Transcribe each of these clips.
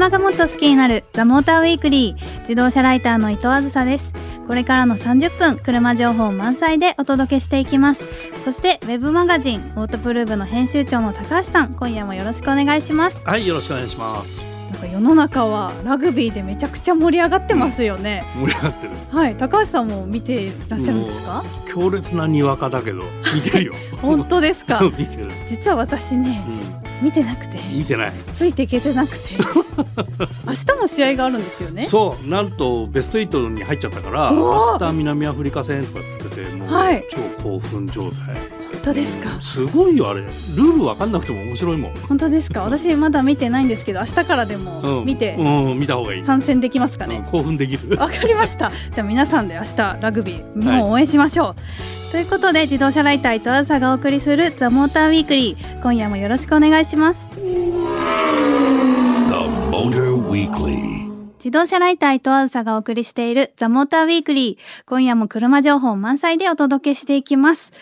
車がもっと好きになるザモーターウィークリー自動車ライターの伊藤あずさです。これからの30分車情報満載でお届けしていきます。そしてウェブマガジンオートプルーブの編集長の高橋さん今夜もよろしくお願いします。はいよろしくお願いします。なんか世の中はラグビーでめちゃくちゃ盛り上がってますよね、盛り上がってる。はい高橋さんも見ていらっしゃるんですか？強烈なにわかだけど見てるよ。本当ですか？見てる、実は私ねう見てなくて。ん、見てない。ついていけてなくて。明日も試合があるんですよね。そう。なんとベスト8に入っちゃったから明日南アフリカ戦とかつっててもう、はい。超興奮状態本当ですか？すごいよあれ。ルールわかんなくても面白いもん、本当ですか？私まだ見てないんですけど明日からでうん、も見てうん、見た方がいい、参戦できますかうんね興奮できる。わかりました。じゃあ皆さんで明日ラグビー日本を応援しましょう、ということで自動車ライター伊藤朝がお送りするザモーターウィークリー今夜もよろしくお願いします。The Motor Weekly. 自動車ライター伊藤あずさがお送りしているザ・モーターウィークリー今夜も車情報満載でお届けしていきます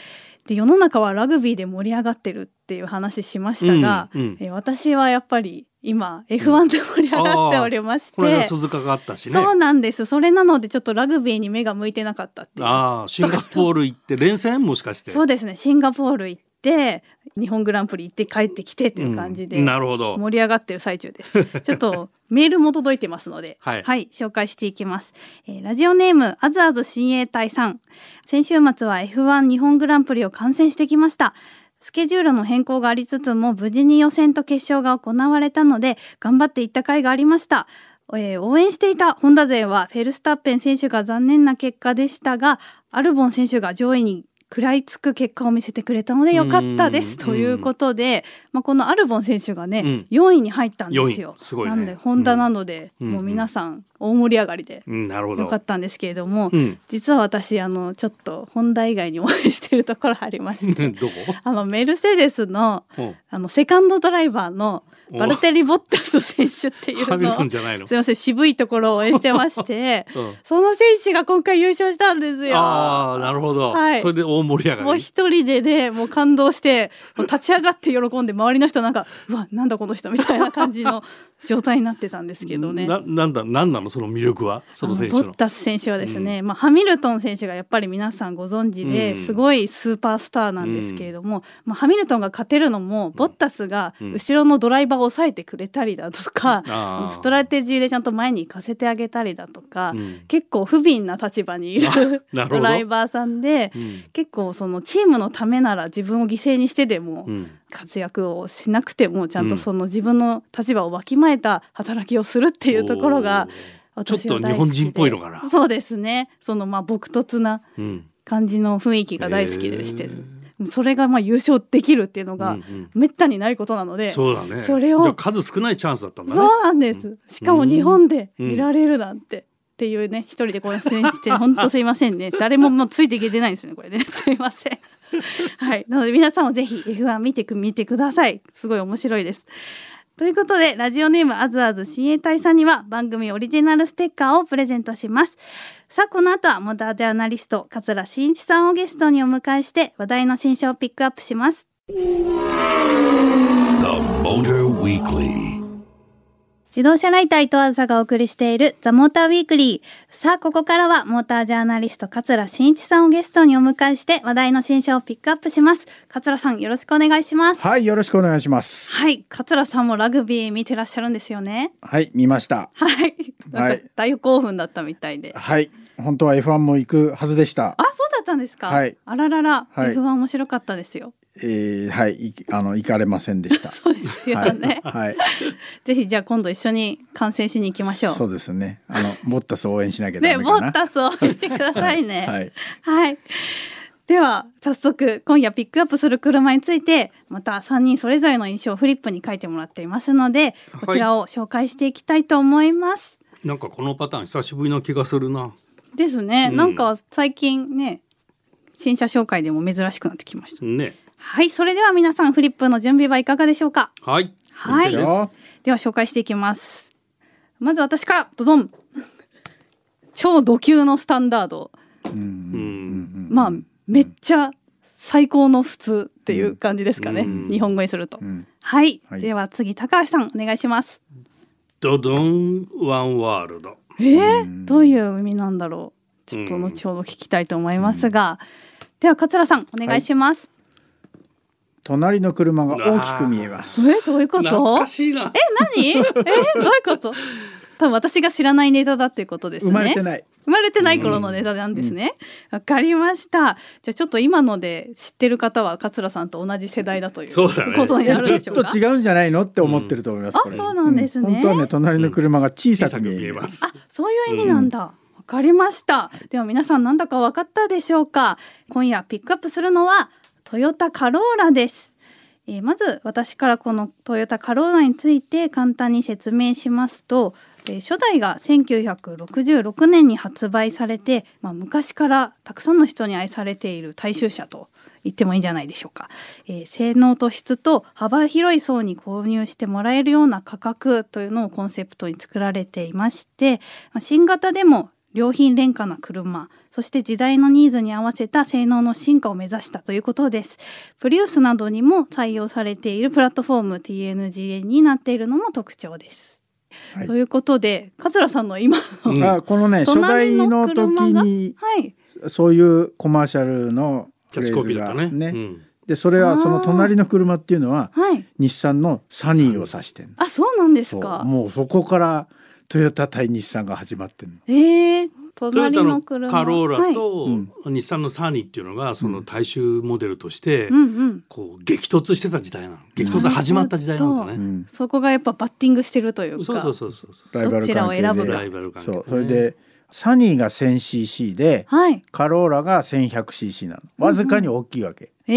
で世の中はラグビーで盛り上がってるっていう話しましたが、うんうん。え私はやっぱり今 F1 で盛り上がっておりまして、これが鈴鹿があったしね。そうなんです。それなのでちょっとラグビーに目が向いてなかったっていう。ああシンガポール行って連戦？もしかして。そうですね。シンガポール行って日本グランプリ行って帰ってきてっていう感じで、うんなるほど盛り上がってる最中です。ちょっとメールも届いてますので、はい紹介していきます。えーラジオネームあずあず親衛隊さん。先週末は F1 日本グランプリを観戦してきました。スケジュールの変更がありつつも無事に予選と決勝が行われたので頑張っていった甲斐がありました。えー応援していたホンダ勢はフェルスタッペン選手が残念な結果でしたがアルボン選手が上位に食らいつく結果を見せてくれたのでよかったです。うん。ということで、まあ、このアルボン選手がね、うん。4位に入ったんですよ。4位。すごいね。なんでホンダなので、うん。もう皆さん大盛り上がりでよかったんですけれども、うん。実は私あのちょっとホンダ以外に応援してるところありまして どこ？あのメルセデスのうん。あのセカンドドライバーのバルテリ・ボッタス選手っていうのトンじゃないの？すいません渋いところを応援してましてうん。その選手が今回優勝したんですよ。ああなるほど、はい。それで大盛り上がり？もう一人でねもう感動してもう立ち上がって喜んで周りの人なんかうわなんだこの人みたいな感じの状態になってたんですけどね。ななんだなんなの？その魅力は？その選手の。ボッタス選手はですね、まあ、ハミルトン選手がやっぱり皆さんご存知で、うん。すごいスーパースターなんですけれども、まあ、ハミルトンが勝てるのもボッタスがうん。後ろのドライバーを抑えてくれたりだとか、ストラテジーでちゃんと前に行かせてあげたりだとか、うん。結構不憫な立場にいるドライバーさんで、うん。結構そのチームのためなら自分を犠牲にしてでもうん活躍をしなくてもちゃんとその自分の立場をわきまえた働きをするっていうところがおー。ちょっと私は大好きで。日本人っぽいのかな。そうですね。そのまあ朴突なうん。感じの雰囲気が大好きでして、へそれがまあ優勝できるっていうのがうんうん。めったにないことなので、そうだね。それを数少ないチャンスだったんだね。そうなんです。しかも日本でうん。見られるなんて。っていうね一人でこれ出演して 本当すいませんね。誰ももうついていけてないんですねこれね。すいません はい。なので皆さんもぜひ F1 見てく見てください。すごい面白いです。ということでラジオネームあずあず親衛隊さんには番組オリジナルステッカーをプレゼントします。さあこの後はモダージャーナリスト桂真一さんをゲストにお迎えして話題の新書をピックアップします。The Motor Weekly. 自動車ライター伊藤あずさがお送りしているザ・モーターウィークリー。さあ、ここからはモータージャーナリスト桂真一さんをゲストにお迎えして話題の新車をピックアップします。桂さんよろしくお願いします。はい、よろしくお願いします。はい、桂さんもラグビー見てらっしゃるんですよね。はい、見ました。はい、なんかはい大興奮だったみたいで。はい、本当は F1 も行くはずでしたあ、。そうだったんですか。はいあららら、はい F1 面白かったですよ。えー、はい、いあの行かれませんでした。そうですよね。はい、はい、ぜひじゃあ今度一緒に観戦しに行きましょう。そうですね。あのボッタスを応援しなきゃね、ダメかな。ボッタスを応援してくださいね。はい、はい。では早速今夜ピックアップする車についてまた3人それぞれの印象をフリップに書いてもらっていますのでこちらを紹介していきたいと思います。なんかこのパターン久しぶりの気がするなですね、うんなんか最近ね新車紹介でも珍しくなってきました。ねはいそれでは皆さんフリップの準備はいかがでしょうか？はい。はい。いいでは紹介していきます。まず私からドドン。超ド級のスタンダード。まあめっちゃ最高の普通っていう感じですかね、うん。日本語にすると、うん。はい、はい。では次高橋さんお願いします。ドドンワンワールド。えー、どういう意味なんだろう。ちょっと後ほど聞きたいと思いますが、では桂さんお願いします、隣の車が大きく見えます。えどういうこと？懐かしいな。何？えどういうこと？多分私が知らないネタだっていうことですね生まれてない。生まれてない頃のネタなんですねわ、かりましたじゃあちょっと今ので知ってる方は桂さんと同じ世代だというそうだねことになるちょっとでしょうか違うんじゃないのって思ってると思います。うんあそうなんですね本当はね隣の車が小さく見える。ます。あ、そういう意味なんだ。わ、かりました。では皆さんなんだかわかったでしょうか？今夜ピックアップするのはトヨタカローラです。えーまず私からこのトヨタカローラについて簡単に説明しますと、えー初代が1966年に発売されて、まあ、昔からたくさんの人に愛されている大衆車と言ってもいいんじゃないでしょうか、えー性能と質と幅広い層に購入してもらえるような価格というのをコンセプトに作られていまして、まあ新型でも良品廉価な車そして時代のニーズに合わせた性能の進化を目指したということです。プリウスなどにも採用されているプラットフォーム TNGA になっているのも特徴です、はい。ということで桂さんの今の、うん。あ このね初代の時にはい。そういうコマーシャルのキャッチフレーズコピーだったね。がね。うんでそれはその隣の車っていうのははい。日産のサニーを指してるあそうなんですか。もうそこからトヨタ対日産が始まってるの。えー、トヨ隣タのカローラはい。と日産のサニーっていうのがその大衆モデルとしてうんうん。こう激突してた時代なの。激突が始まった時代なんだね。うん。そこがやっぱバッティングしてるというかそうそうそうそう。ライバルどちらを関係で。選ぶかライバル関係そう。それでサニーが 1000cc ではい。カローラが 1100cc なの。わずかに大きいわけ、え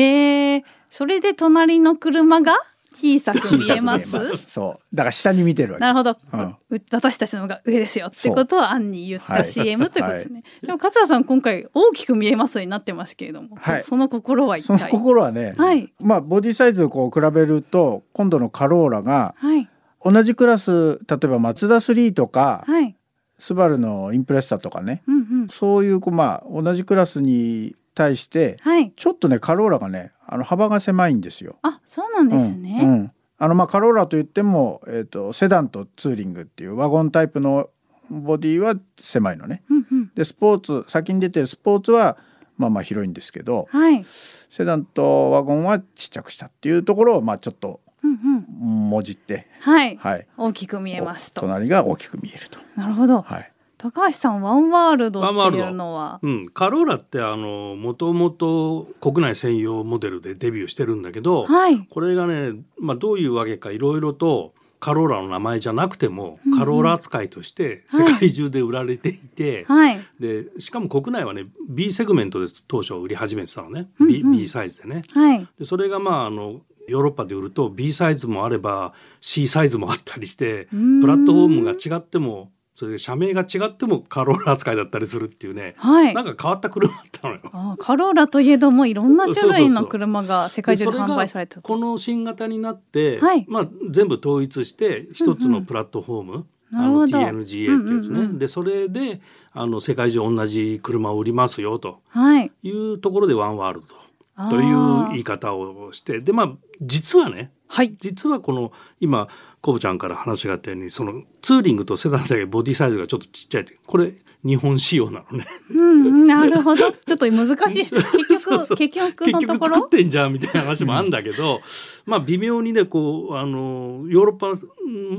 ー、それで隣の車が小さく見えます？そう。だから下に見てるわけ。なるほど、うん。う私たちの方が上ですよってことを案に言ったはい。CM ということですね、でも勝田さん今回大きく見えますになってますけれども、はい。その心は一その体心はね、はい。まあボディサイズをこう比べると今度のカローラがはい。同じクラス例えばマツダ3とか、はい。スバルのインプレッサとかね。うんうん。そういうこうまあ同じクラスに対してはい。ちょっとねカローラがねあの幅が狭いんですよ。あそうなんですね、うんうん。あのまあカローラといっても、えー、とセダンとツーリングっていうワゴンタイプのボディは狭いのね。うんうん。でスポーツ先に出てるスポーツはまあまあ広いんですけどはい。セダンとワゴンはちっちゃくしたっていうところをまあちょっとうんうん。もじって、はい、はい、大きく見えますと。隣が大きく見えると。なるほど、はい、高橋さんワンワールドっていうのは。うん、カローラってあのもともと国内専用モデルでデビューしてるんだけど、はい。これがね、まあ、どういうわけかいろいろとカローラの名前じゃなくても、カローラ扱いとして世界中で売られていて、はい。でしかも国内はね B セグメントで当初売り始めてたのね、うんうん。B, B サイズでね。はい。でそれがまああのヨーロッパで売ると B サイズもあれば C サイズもあったりしてプラットフォームが違ってもそれで社名が違ってもカローラ扱いだったりするっていうね。はい。なんか変わった車だったのよ。あカローラといえどもいろんな種類の車が世界中で販売されてたこの新型になって、はい。まあ、全部統一して一つうんうんのプラットフォーム、なるほど。あの TNGA っていうやつね、うんうんうん。でそれであの世界中同じ車を売りますよと。はい。いうところでワンワールドという言い方をして。でまあ実はねはい。実はこの今コブちゃんから話があったようにそのツーリングとセダンだけボディサイズがちょっとちっちゃいこれ日本仕様なのね。うんうんなるほど。ちょっと難しい。結そうそう。局結局結局のところ？作ってんじゃんみたいな話もあるんだけどまあ微妙にねこうあのヨーロッパ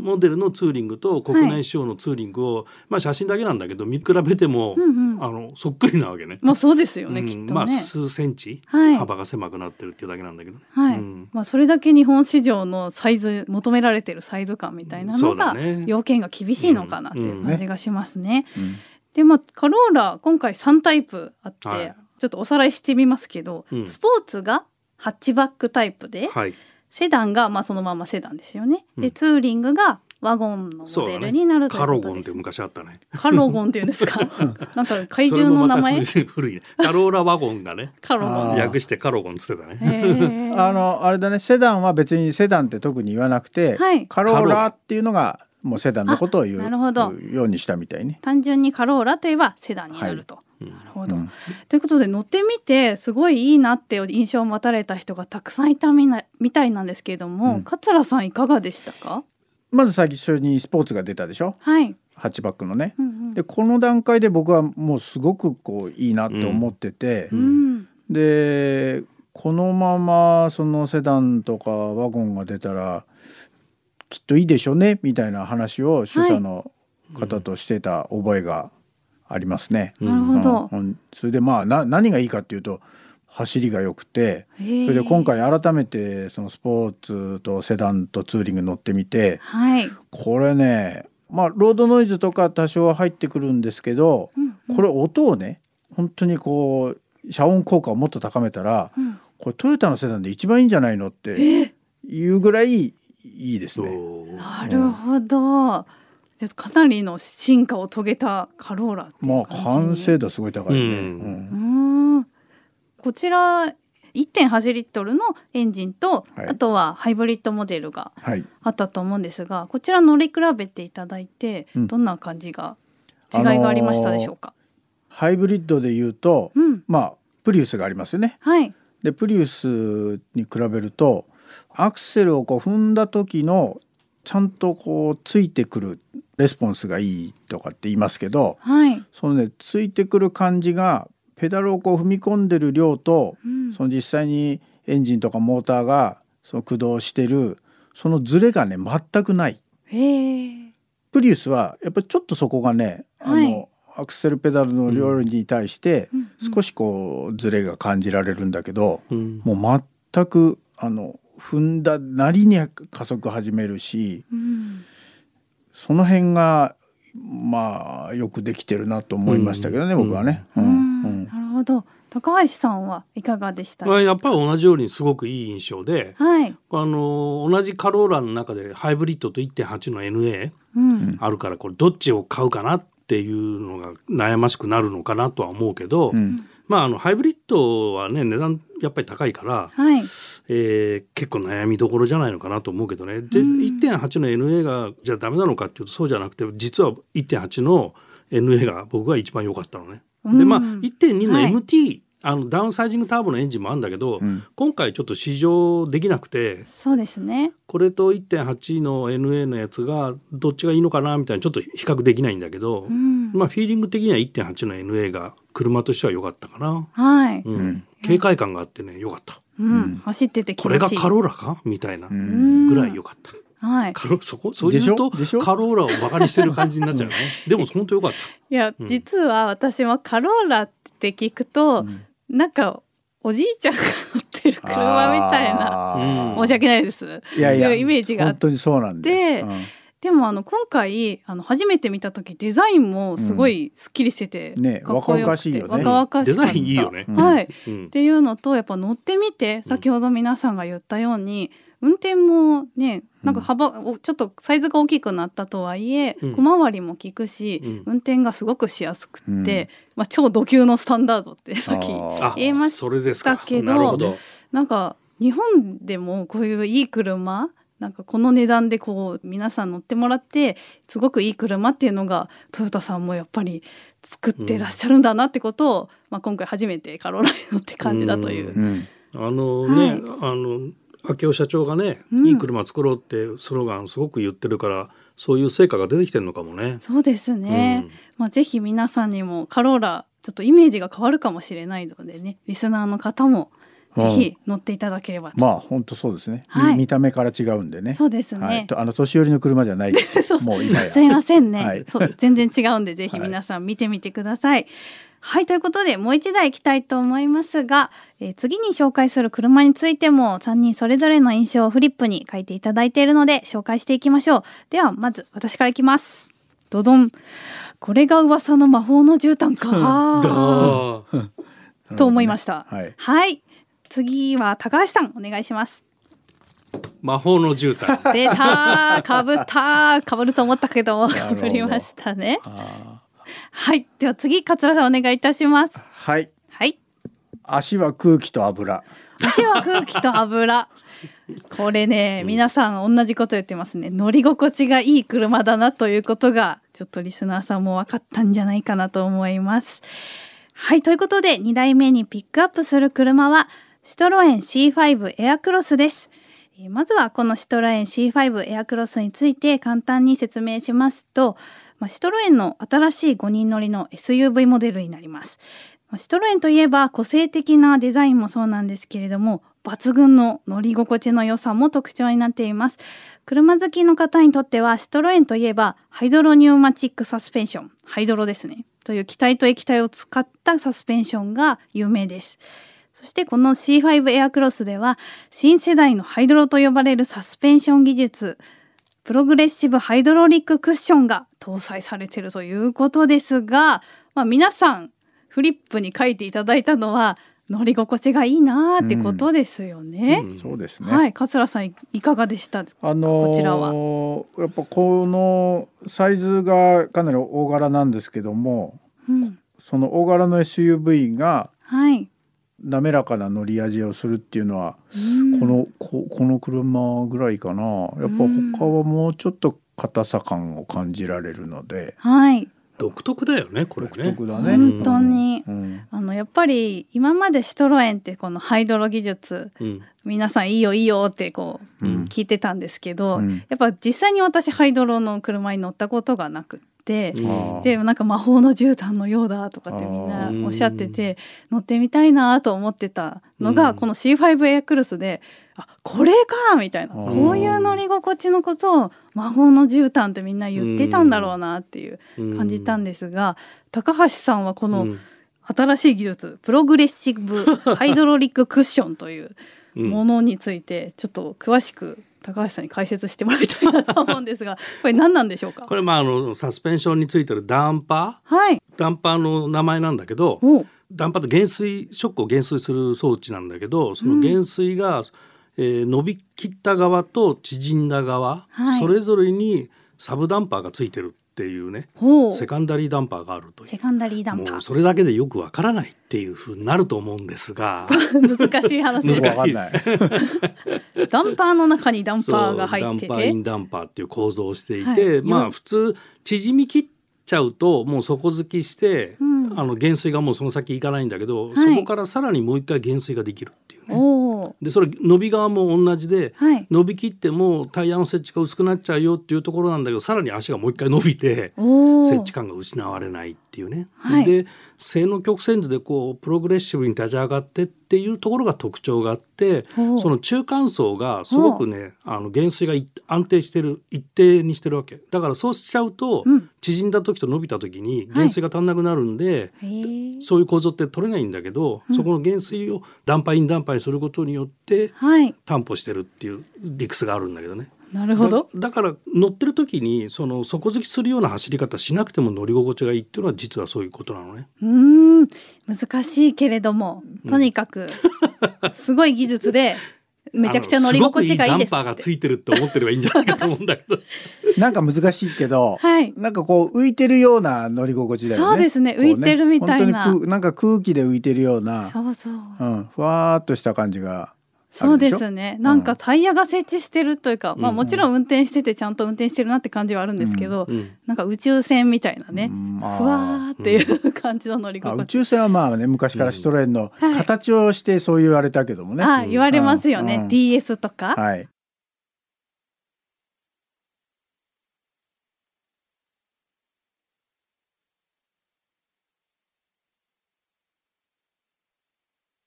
モデルのツーリングと国内仕様のツーリングを、まあ写真だけなんだけど見比べても、うんうん。あのそっくりなわけね。まあそうですよね、うん。きっとね、まあ数センチはい。幅が狭くなってるっていうだけなんだけどね。はい、うん。まあそれだけ日本市場のサイズ求められてるサイズ感みたいなそのが要件が厳しいのかなっていう感じがしますね。うん。でまあカローラ今回3タイプあって、はい。ちょっとおさらいしてみますけど、うん。スポーツがハッチバックタイプで、はい。セダンがまあそのままセダンですよね。うん。でツーリングがワゴンのモデルになるというカロゴンってことです。昔あったね。カロゴンっていうんですか？なんか怪獣の名前？古いね。カローラワゴンがね カロゴン。略してカロゴンっつってたね。あのあれだねセダンは別にセダンって特に言わなくて、はいカローラっていうのがもうセダンのことを言うあなるほどようにしたみたいね。単純にカローラといえばセダンになると。うんなるほど、うんということで乗ってみてすごいいいなって印象を持たれた人がたくさんいたみなみたいなんですけれども、うん桂さんいかがでしたか？まず最初にスポーツが出たでしょ？はい。ハッチバックのねう。んでこの段階で僕はもうすごくこういいなって思ってて、うん。うん。でこのままそのセダンとかワゴンが出たらきっといいでしょうねみたいな話を主査の方としてた覚えがありますね。なるほど。うんうんそれでまあな何がいいかっていうと走りが良くてそれで今回改めてそのスポーツとセダンとツーリング乗ってみてはい。これねまあロードノイズとか多少は入ってくるんですけどうんこれ音をね本当にこう遮音効果をもっと高めたらうんこれトヨタのセダンで一番いいんじゃないのっていうぐらいいいですね。なるほど。じゃあかなりの進化を遂げたカローラっていまあう感じ。完成度すごい高いね。うんうんうーん。こちら1.8リットルのエンジンと、はいあとはハイブリッドモデルがはい。あったと思うんですが、こちら乗り比べていただいて、うんどんな感じが違いがありましたでしょうか？ハイブリッドで言うと、うん。まあプリウスがありますよね。はい。でプリウスに比べるとアクセルをこう踏んだ時のちゃんとこうついてくるレスポンスがいいとかって言いますけどはい。そのねついてくる感じがペダルをこう踏み込んでる量とうん。その実際にエンジンとかモーターがその駆動してるそのズレがね全くない。プリウスはやっぱりちょっとそこがね、はいあのアクセルペダルの量に対して少しこうズレが感じられるんだけど、うんもう全くあの踏んだなりに加速始めるしうん。その辺がまあよくできてるなと思いましたけどね、うん僕はね。ううんんなるほど。高橋さんはいかがでした？か。まあやっぱり同じようにすごくいい印象で、はい。あの同じカローラの中でハイブリッドと1.8の NA うん。あるからこれどっちを買うかなっていうのが悩ましくなるのかなとは思うけど、うんまああのハイブリッドはね値段やっぱり高いから、はい。えー結構悩みどころじゃないのかなと思うけどねで、うん1.8の NA がじゃあダメなのかっていうとそうじゃなくて実は1.8の NA が僕は一番良かったのね。でまあうん1.2のはい MT、あのダウンサイジングターボのエンジンもあるんだけど、うん今回ちょっと試乗できなくてそうですね。これと1.8の NA のやつがどっちがいいのかなみたいなちょっと比較できないんだけど、うん。まあフィーリング的には1.8の NA が車としては良かったかな。はい。うんうん軽快感があってね良かった。うん。走ってて気こ持ちいい。れがカローラかみたいなぐらい良かった。はい。カロそこそういうとでしょ？カローラをバカにしてる感じになっちゃうよね。でも本当良かった？いや、うん実は私もカローラって聞くと、うんなんかおじいちゃんが乗ってる車みたいな。申し訳ないです。いやいやイメージがあって本当にそうなんで。でうんでもあの今回あの初めて見た時デザインもすごいすっきりしてて、うんねかっこよくて若々しいよね。若々しかっいいよね。うんはい、うん。っていうのとやっぱ乗ってみて先ほど皆さんが言ったように、運転もねなんか幅、おちょっとサイズが大きくなったとはいえ、うん。小回りも効くし、うん。運転がすごくしやすくって、うん。まあ、超ド級のスタンダードってさっき言いましそれですか。だけどなるほど。なんか日本でもこういういい車なんかこの値段でこう皆さん乗ってもらってすごくいい車っていうのがトヨタさんもやっぱり作ってらっしゃるんだなってことを、まあ、今回初めてカローラに乗って感じだという。うん。あのね、はい。あの明夫社長がね、うん。いい車作ろうってスローガンすごく言ってるからそういう成果が出てきてるのかもね。そうですね、まあ、ぜひ皆さんにもカローラちょっとイメージが変わるかもしれないのでねリスナーの方もぜひ乗っていただければと、まあ本当そうですね、みはい。見た目から違うんでね。そうですね、はい、とあの年寄りの車じゃないです。そうもう今や すいませんね、はい。全然違うんでぜひ皆さん見てみてください。はい、ということでもう一台行きたいと思いますが、えー次に紹介する車についても3人それぞれの印象をフリップに書いていただいているので紹介していきましょう。ではまず私からいきます。ドドン。これが噂の魔法の絨毯か。と思いました。はい。はい。次は高橋さんお願いします。魔法の絨毯。出たーかぶったーかぶると思ったけどかぶりましたね。あはい。では次、桂さんお願いいたしますー。はいはい。足は空気と油足は空気と油。これね、皆さん同じこと言ってますね。乗り心地がいい車だなということが、ちょっとリスナーさんも分かったんじゃないかなと思います。はい。ということで、2台目にピックアップする車は、シトロエン C5 エアクロスです。まずはこのシトロエン C5 エアクロスについて簡単に説明しますと、シトロエンの新しい5人乗りの SUV モデルになります。シトロエンといえば個性的なデザインもそうなんですけれども抜群の乗り心地の良さも特徴になっています車好きの方にとってはシトロエンといえばハイドロニューマチックサスペンションハイドロですねという気体と液体を使ったサスペンションが有名ですそしてこの C5 エアクロスでは新世代のハイドロと呼ばれるサスペンション技術プログレッシブハイドロリッククッションが搭載されているということですが、まあ、皆さんフリップに書いていただいたのは乗り心地がいいなーってことですよね。うんそうですね。はい、桂さんいいかがでした？あのーこちらはやっぱこのサイズがかなり大柄なんですけどもうん、その大柄の SUV がはい。滑らかな乗り味をするっていうのは、うん。このここの車ぐらいかな。やっぱうん。他はもうちょっと硬さ感を感じられるので、はい、独特だよねこれね。独特だね。本当に。うん。あのやっぱり今までシトロエンってこのハイドロ技術うん。皆さんいいよいいよってこう、うん。聞いてたんですけど、うん。やっぱ実際に私ハイドロの車に乗ったことがなくうん。でなんか魔法の絨毯のようだとかってみんなおっしゃってて乗ってみたいなと思ってたのが、うん。この C5 エアクルスであこれかみたいなこういう乗り心地のことを魔法の絨毯ってみんな言ってたんだろうなっていう感じたんですが、高橋さんはこのうん。新しい技術プログレッシブハイドロリッククッションといううん。ものについてちょっと詳しく高橋さんに解説してもらいたいなと思うんですが これ何なんでしょうか？これまああのサスペンションについてるダンパはい。ーダンパーの名前なんだけどお。ダンパーって減衰ショックを減衰する装置なんだけどその減衰が、えー伸びきった側と縮んだ側、はい。それぞれにサブダンパーがついてるっていうねほう。セカンダリーダンパーがあるという。セカンダリーダンパー。もうそれだけでよくわからないっていうふうになると思うんですが。難しい話。ですわかんない。ダンパーの中にダンパーが入ってて。ダンパーインダンパーっていう構造をしていはて、い。よまあ普通縮み切っちゃうともう底付きして、うん。あの減衰がもうその先行かないんだけど、はい。そこからさらにもう一回減衰ができるっていうね。でそれ伸び側も同じで、はい。伸びきってもタイヤの接地が薄くなっちゃうよっていうところなんだけどさらに足がもう一回伸びておお接地感が失われないっていうね。はい。で性能曲線図でこうプログレッシブに立ち上がってっていうところが特徴があってその中間層がすごくねあの減衰がい安定してる一定にしてるわけ。だからそうしちゃうと、うん。縮んだ時と伸びた時に減衰が足んなくなるんで、へえ。そういう構造って取れないんだけど、そこの減衰をダンパインダンパイにすることによってはい。担保してるっていう理屈があるんだけどね。なるほど。だだから乗ってる時にその底付きするような走り方しなくても乗り心地がいいっていうのは実はそういうことなのね。うーん。難しいけれどもとにかくすごい技術でめちゃくちゃ乗り心地がいいです。あのすごくいいダンパーがついてるって思ってればいいんじゃないかと思うんだけど。なんか難しいけど、はい。なんかこう浮いてるような乗り心地だよね。そうですね。こ浮いてるみたいな。本当に空なんか空気で浮いてるような、そうそう。うん、ふわーっとした感じがあそうるですね。なんかタイヤが設置してるというか、まあうんもちろん運転しててちゃんと運転してるなって感じはあるんですけど、うんなんか宇宙船みたいなね、うんふわーっていう感じの乗りあ宇心地。宙船はまあね昔からシトロエンのはい形をしてそう言われたけどもね。あ、言われますよね。うん DS とか。はい。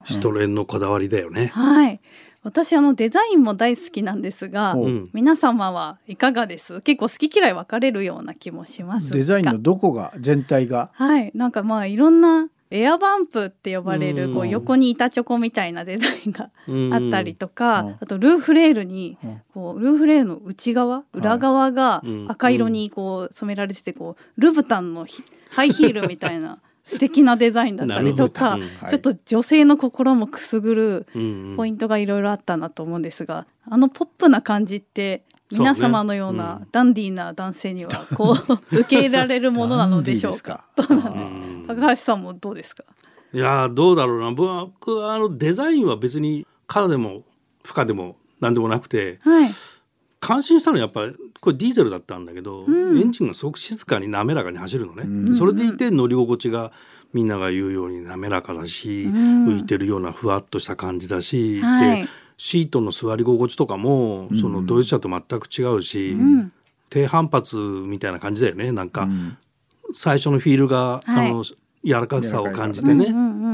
シトレンのこだわりだよね。はい。私あのデザインも大好きなんですが皆様はいかがです？結構好き嫌い分かれるような気もしますが。デザインのどこが全体が？はい、なんかまあいろんなエアバンプって呼ばれるこううん横に板チョコみたいなデザインがうんあったりとか、うんあとルーフレールにうんこうルーフレールの内側裏側がうん赤色にこう染められててこうルブタンのひハイヒールみたいな素敵なデザインだったりとかなるほど。はい。ちょっと女性の心もくすぐるうんポイントがいろいろあったなと思うんですがあのポップな感じって皆様のよううなん。ダンディーな男性にはこう 受け入れられるものなのでしょうか？うん高橋さんもどうですか？いやーどうだろうな。僕はあのデザインは別に可でも不可でも何でもなくてはい。感心したのはやっぱりこれディーゼルだったんだけど、うん。エンジンがすごく静かに滑らかに走るのね、うん。それでいて乗り心地がみんなが言うように滑らかだし、うん。浮いてるようなふわっとした感じだし、はい。でシートの座り心地とかもうん。そのドイツ車と全く違うし、うん。低反発みたいな感じだよね。なんか、うん。最初のフィールが、はい。あの柔らかさを感じてね、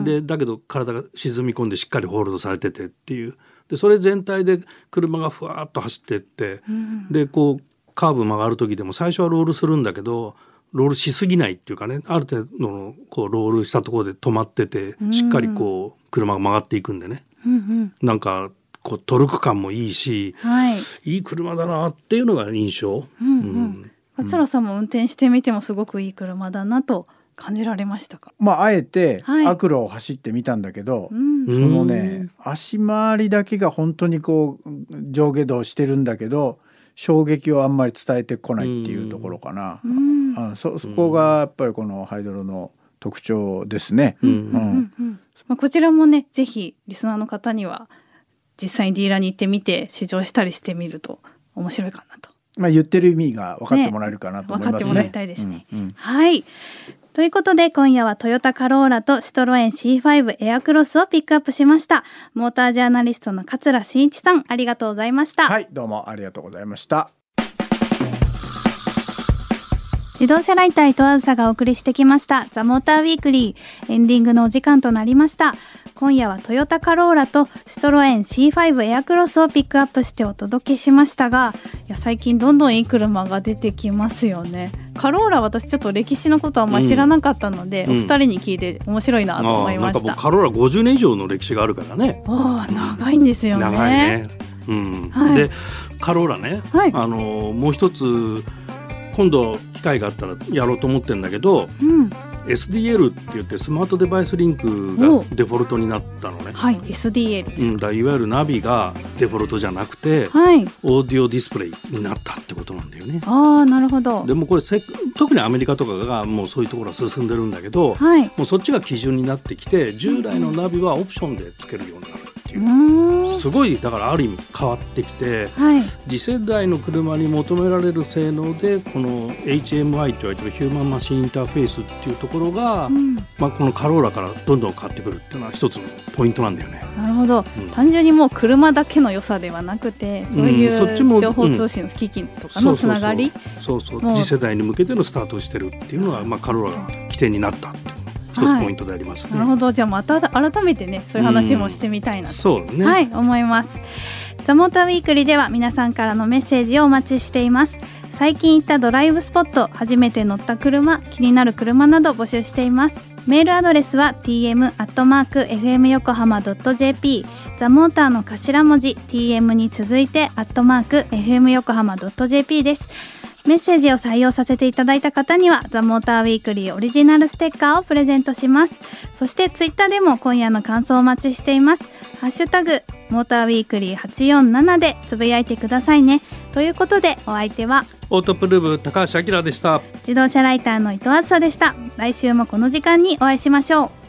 でだけど体が沈み込んでしっかりホールドされててっていうでそれ全体で車がふわっと走ってって、うん。でこうカーブ曲がる時でも最初はロールするんだけどロールしすぎないっていうかねある程度のこうロールしたところで止まっててうん。しっかりこう車が曲がっていくんでね。うんうん。なんかこうトルク感もいいしはい。いい車だなっていうのが印象。うん。うん。桂さんも運転してみてもすごくいい車だなと感じられましたか？まああえてはいアクロを走ってみたんだけど、うんうんそのね足回りだけが本当にこう上下動してるんだけど衝撃をあんまり伝えてこないっていうところかな、うんあそそこがやっぱりこのハイドロの特徴ですね。うんうんうんうんまあ、こちらもねぜひリスナーの方には実際にディーラーに行ってみて試乗したりしてみると面白いかなと。まあ言ってる意味が分かってもらえるかなと思いますね。ね分かってもらいたいですねうんうんはい。ということで今夜はトヨタカローラとシトロエン C5 エアクロスをピックアップしました。モータージャーナリストの桂真一さんありがとうございました。はいどうもありがとうございました。自動車ライター伊藤あずさがお送りしてきました。ザ・モーターウィークリー。エンディングのお時間となりました。今夜はトヨタカローラとシトロエン C5 エアクロスをピックアップしてお届けしましたがいや最近どんどんいい車が出てきますよね。カローラ私ちょっと歴史のことはあんまり知らなかったので、うん。お二人に聞いて面白いなと思ああなんかいました僕カローラ50年以上の歴史があるからね。ああ長いんですよね。長いね。うん。はい。でカローラね、はい。あのもう一つ今度機会があったらやろうと思ってんだけどうん。SDL って言ってスマートデバイスリンクお。がデフォルトになったのね。はい SDL うん、だいわゆるナビがデフォルトじゃなくてはい。オーディオディスプレイになったってことなんだよね。ああなるほど。でもこれせ特にアメリカとかがもうそういうところは進んでるんだけど、はい。もうそっちが基準になってきて従来のナビはオプションでつけるようになるってう。いう。ーんすごいだからある意味変わってきてはい。次世代の車に求められる性能でこの HMI と言われてるヒューマンマシンインターフェースっていうところが、うん。まあ、このカローラからどんどん変わってくるっていうのは一つのポイントなんだよね。なるほど、うん。単純にもう車だけの良さではなくてそういう情報通信の機器とかのつながり、そうそうもう。次世代に向けてのスタートをしてるっていうのは、まあ、カローラが起点になった一つポイントでありますね。なるほど。じゃあまた改めてねそういう話もしてみたいなと、そうね、はい思います。ザモーターウィークリーでは皆さんからのメッセージをお待ちしています。最近行ったドライブスポット初めて乗った車気になる車など募集しています。メールアドレスは tm アットマーク fm 横浜 jp ザモーターの頭文字 tm に続いてアットマーク fm 横浜 jp ですメッセージを採用させていただいた方にはザ・モーターウィークリーオリジナルステッカーをプレゼントします。そしてツイッターでも今夜の感想をお待ちしています。ハッシュタグモーターウィークリー847でつぶやいてくださいね。ということでお相手はオートプルーブ高橋明でした。自動車ライターの伊藤梓でした。来週もこの時間にお会いしましょう